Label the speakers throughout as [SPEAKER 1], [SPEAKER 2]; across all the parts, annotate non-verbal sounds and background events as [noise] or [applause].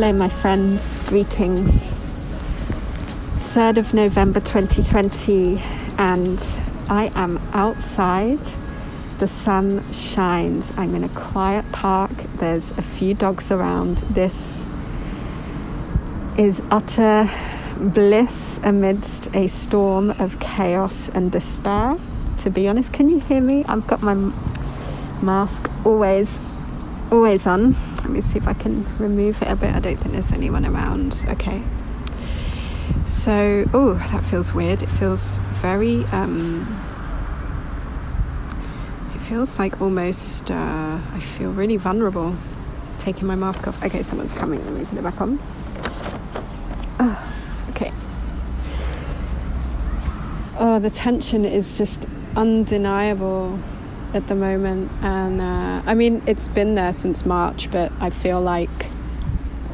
[SPEAKER 1] Hello, my friends. Greetings. 3rd of November 2020, and I am outside. The sun shines. I'm in a quiet park. There's a few dogs around. This is utter bliss amidst a storm of chaos and despair. To be honest, can you hear me? I've got my mask always, always on. Let me see if I can remove it a bit. I don't think there's anyone around. Okay. So, oh, that feels weird. It feels very, um, it feels like almost, uh, I feel really vulnerable taking my mask off. Okay, someone's coming. Let me put it back on. Oh, okay. Oh, the tension is just undeniable at the moment, and uh, I mean it's been there since March, but I feel like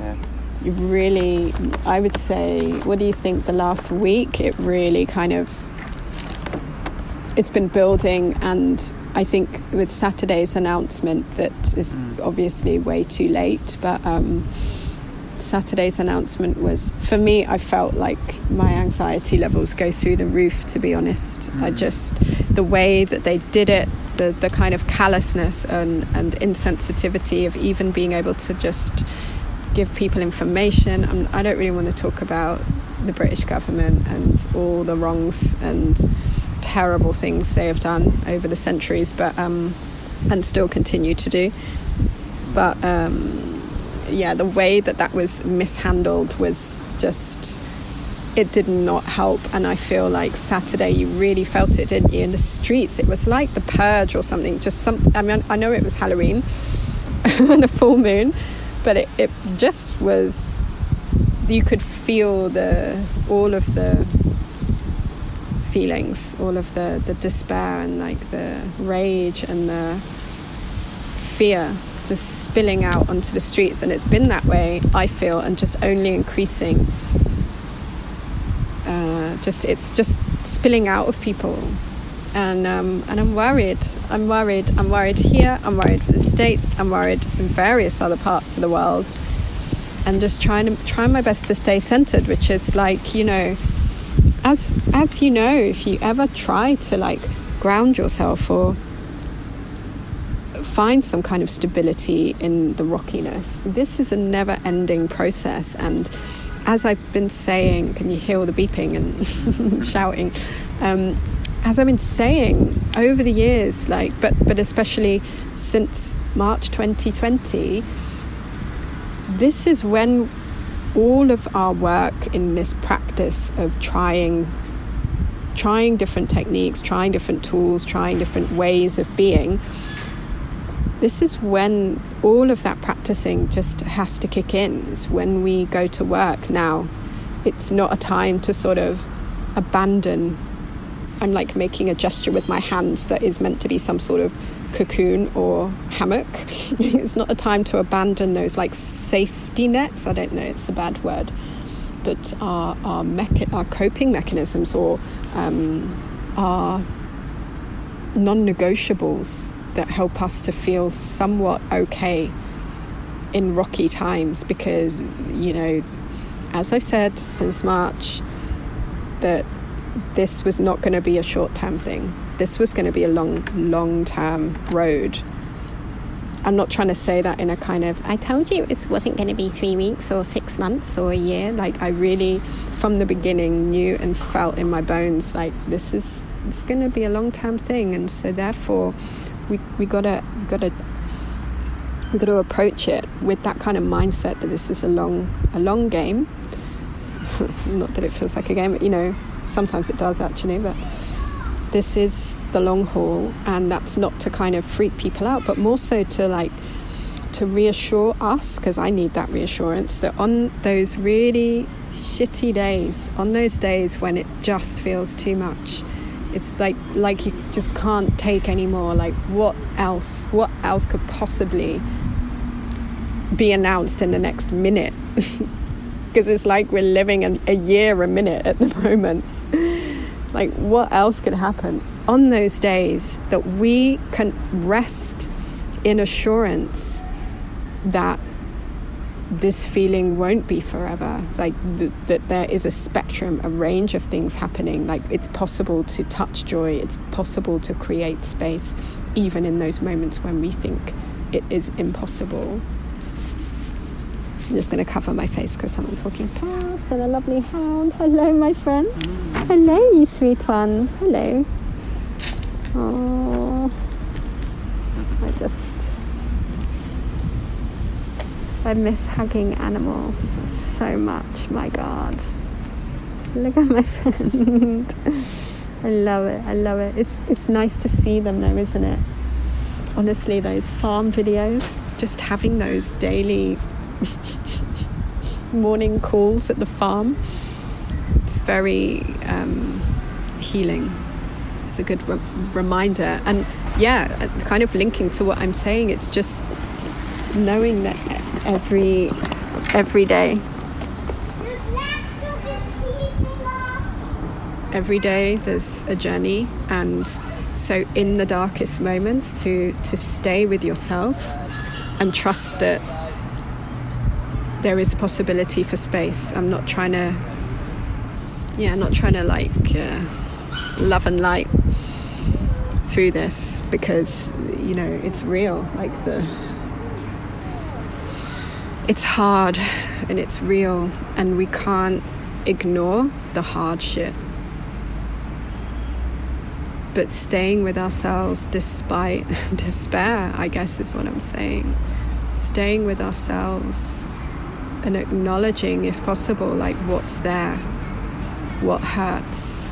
[SPEAKER 1] yeah. really, I would say, what do you think? The last week, it really kind of it's been building, and I think with Saturday's announcement that is mm. obviously way too late, but. Um, Saturday's announcement was, for me, I felt like my anxiety levels go through the roof, to be honest. Mm. I just, the way that they did it, the, the kind of callousness and, and insensitivity of even being able to just give people information. I'm, I do not really want to talk about the British government and all the wrongs and terrible things they have done over the centuries, but um, and still continue to do. But um, yeah, the way that that was mishandled was just it did not help. And I feel like Saturday you really felt it, didn't you? In the streets, it was like the purge or something. Just some. I mean, I know it was Halloween [laughs] and a full moon, but it, it just was. You could feel the all of the feelings, all of the the despair and like the rage and the fear just spilling out onto the streets and it's been that way i feel and just only increasing just it's just spilling out of people and um, and I'm worried. I'm worried. I'm worried here. I'm worried for the states. I'm worried in various other parts of the world, and just trying to trying my best to stay centered, which is like you know, as as you know, if you ever try to like ground yourself or find some kind of stability in the rockiness, this is a never-ending process and as I've been saying, can you hear all the beeping and [laughs] shouting? Um, as I've been saying over the years, like, but but especially since March 2020, this is when all of our work in this practice of trying trying different techniques, trying different tools, trying different ways of being this is when all of that practicing just has to kick in. It's when we go to work now. It's not a time to sort of abandon. I'm like making a gesture with my hands that is meant to be some sort of cocoon or hammock. [laughs] it's not a time to abandon those like safety nets. I don't know, it's a bad word. But our, our, mecha- our coping mechanisms or um, our non negotiables that help us to feel somewhat okay in rocky times because, you know, as I've said since March, that this was not going to be a short term thing. This was going to be a long, long term road. I'm not trying to say that in a kind of, I told you it wasn't going to be three weeks or six months or a year. Like, I really, from the beginning, knew and felt in my bones like this is it's going to be a long term thing. And so, therefore, we we gotta we gotta we got to approach it with that kind of mindset that this is a long a long game. [laughs] Not that it feels like a game, but you know, sometimes it does actually. But this is the long haul, and that's not to kind of freak people out, but more so to like to reassure us, because I need that reassurance that on those really shitty days, on those days when it just feels too much, it's like like you just can't take anymore. Like what else what else could possibly be announced in the next minute? [laughs] Because it's like we're living a, a year a minute at the [laughs] moment. Like what else could happen? On those days that we can rest in assurance that this feeling won't be forever. Like th- that there is a spectrum, a range of things happening. Like it's possible to touch joy, it's possible to create space, even in those moments when we think it is impossible. I'm just going to cover my face because someone's walking past and a lovely hound. Hello, my friend. Hello, you sweet one. Hello. Oh, I just I miss hugging animals so much, my God. Look at my [laughs] friend. I love it. I love it. It's it's nice to see them though, isn't it? Honestly, those farm videos, just having those daily [laughs] morning calls at the farm, it's very um, healing. It's a good re- reminder. And yeah, kind of linking to what I'm saying, it's just knowing that every every day. Every day there's a journey and so in the darkest moments to to stay with yourself and trust that there is a possibility for space. I'm not trying to yeah I'm not trying to like uh, love and light through this because you know it's real like the it's hard and it's real, and we can't ignore the hard shit. But staying with ourselves despite [laughs] despair, I guess is what I'm saying. Staying with ourselves and acknowledging, if possible, like what's there, what hurts,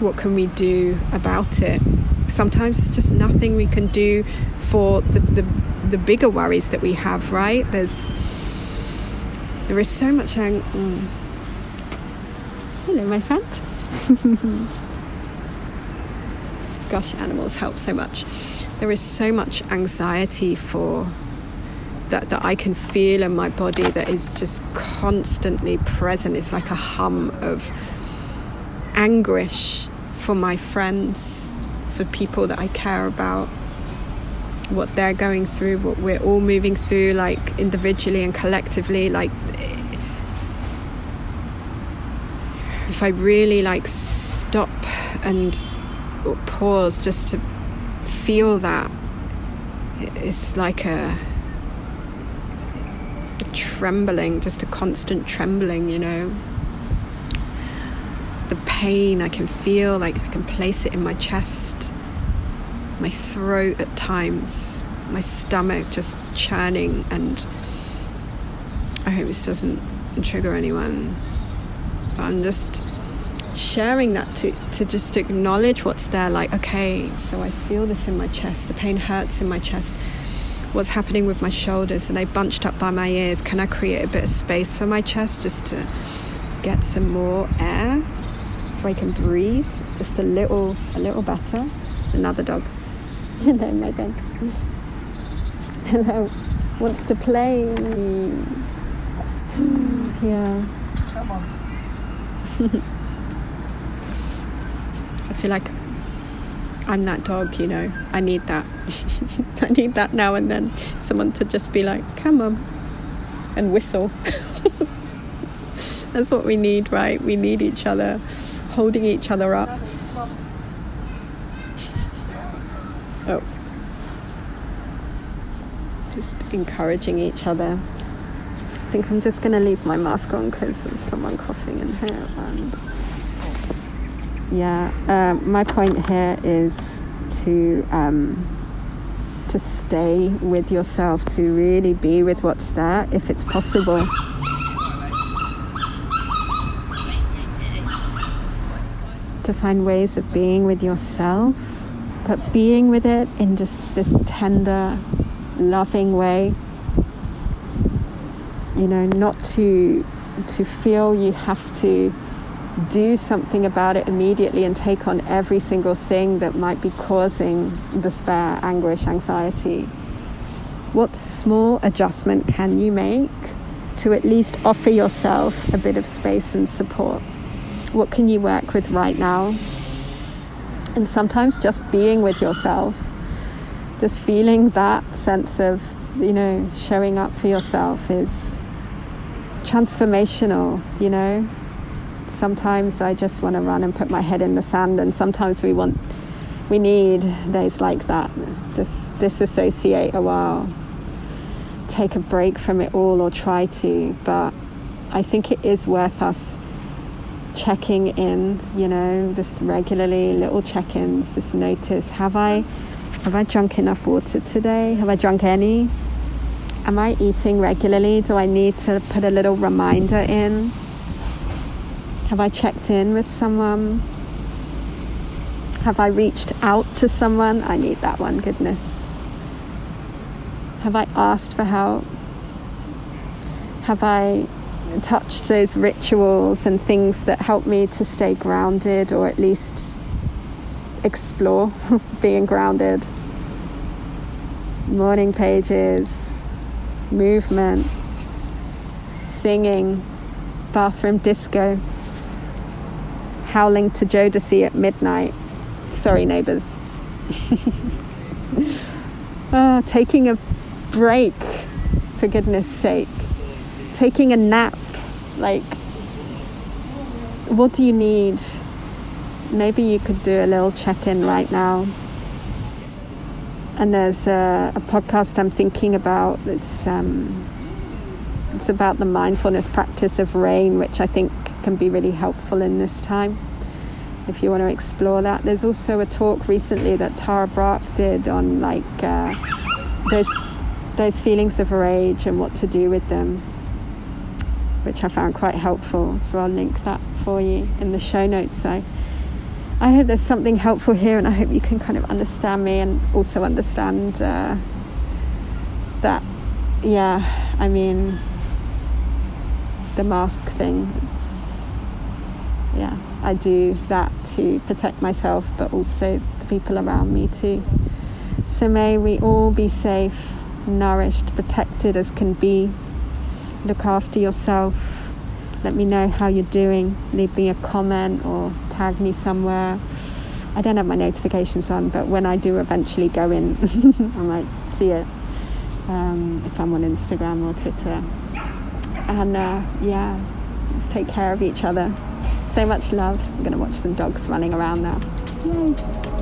[SPEAKER 1] what can we do about it. Sometimes it's just nothing we can do for the, the the bigger worries that we have, right? There's there is so much. Ang- mm. Hello, my friend. [laughs] Gosh, animals help so much. There is so much anxiety for that that I can feel in my body that is just constantly present. It's like a hum of anguish for my friends, for people that I care about what they're going through, what we're all moving through, like individually and collectively. Like, if I really like stop and pause just to feel that, it's like a, a trembling, just a constant trembling, you know. The pain I can feel, like I can place it in my chest my throat at times, my stomach just churning, and I hope this doesn't trigger anyone. But I'm just sharing that to, to just acknowledge what's there like, okay, so I feel this in my chest, the pain hurts in my chest. What's happening with my shoulders? Are they bunched up by my ears? Can I create a bit of space for my chest just to get some more air so I can breathe just a little a little better? Another dog. [laughs] Hello, Megan. Hello. Wants to play. [sighs] yeah. Come on. [laughs] I feel like I'm that dog, you know. I need that. [laughs] I need that now and then. Someone to just be like, come on, and whistle. That's what we need, right? We need each other, holding each other up. Oh. Just encouraging each other. I think I'm just going to leave my mask on because there's someone coughing in here. And yeah, um, my point here is to um, to stay with yourself, to really be with what's there if it's possible. to find ways of being with yourself but being with it in just this tender, loving way. You know, not to to feel you have to do something about it immediately and take on every single thing that might be causing despair, anguish, anxiety. What small adjustment can you make to at least offer yourself a bit of space and support? What can you work with right now and sometimes just being with yourself, just feeling that sense of you know, showing up for yourself is transformational, you know. Sometimes I just want to run and put my head in the sand, and sometimes we want, we need days like that. Just disassociate a while, take a break from it all, or try to. But I think it is worth us checking in, you know, just regularly, little check ins, just notice have I have I drunk enough water today? Have I drunk any? Am I eating regularly? Do I need to put a little reminder in? Have I checked in with someone? Have I reached out to someone? I need that one, goodness. Have I asked for help? Have I touched those rituals and things that help me to stay grounded or at least explore [laughs] being grounded? Morning pages, movement, singing, bathroom disco, howling to Jodeci at midnight. Sorry, neighbours. uh, [laughs] taking a break, for goodness sake. Taking a nap. Like, what do you need? Maybe you could do a little check in right now and there's a, a, podcast I'm thinking about. It's um, it's about the mindfulness practice of rain, which I think can be really helpful in this time. If you want to explore that, there's also a talk recently that Tara Brach did on like uh, those those feelings of rage and what to do with them, which I found quite helpful. So I'll link that for you in the show notes. So. I hope there's something helpful here, and I hope you can kind of understand me and also understand uh, that, yeah, I mean, the mask thing. yeah, I do that to protect myself, but also the people around me too. So may we all be safe, nourished, protected as can be. Look after yourself let me know how you're doing. Leave me a comment or tag me somewhere. I don't have my notifications on, but when I do eventually go in, [laughs] I might see it um, if I'm on Instagram or Twitter. And uh, yeah, let's take care of each other. So much love. I'm going to watch some dogs running around now. Yay.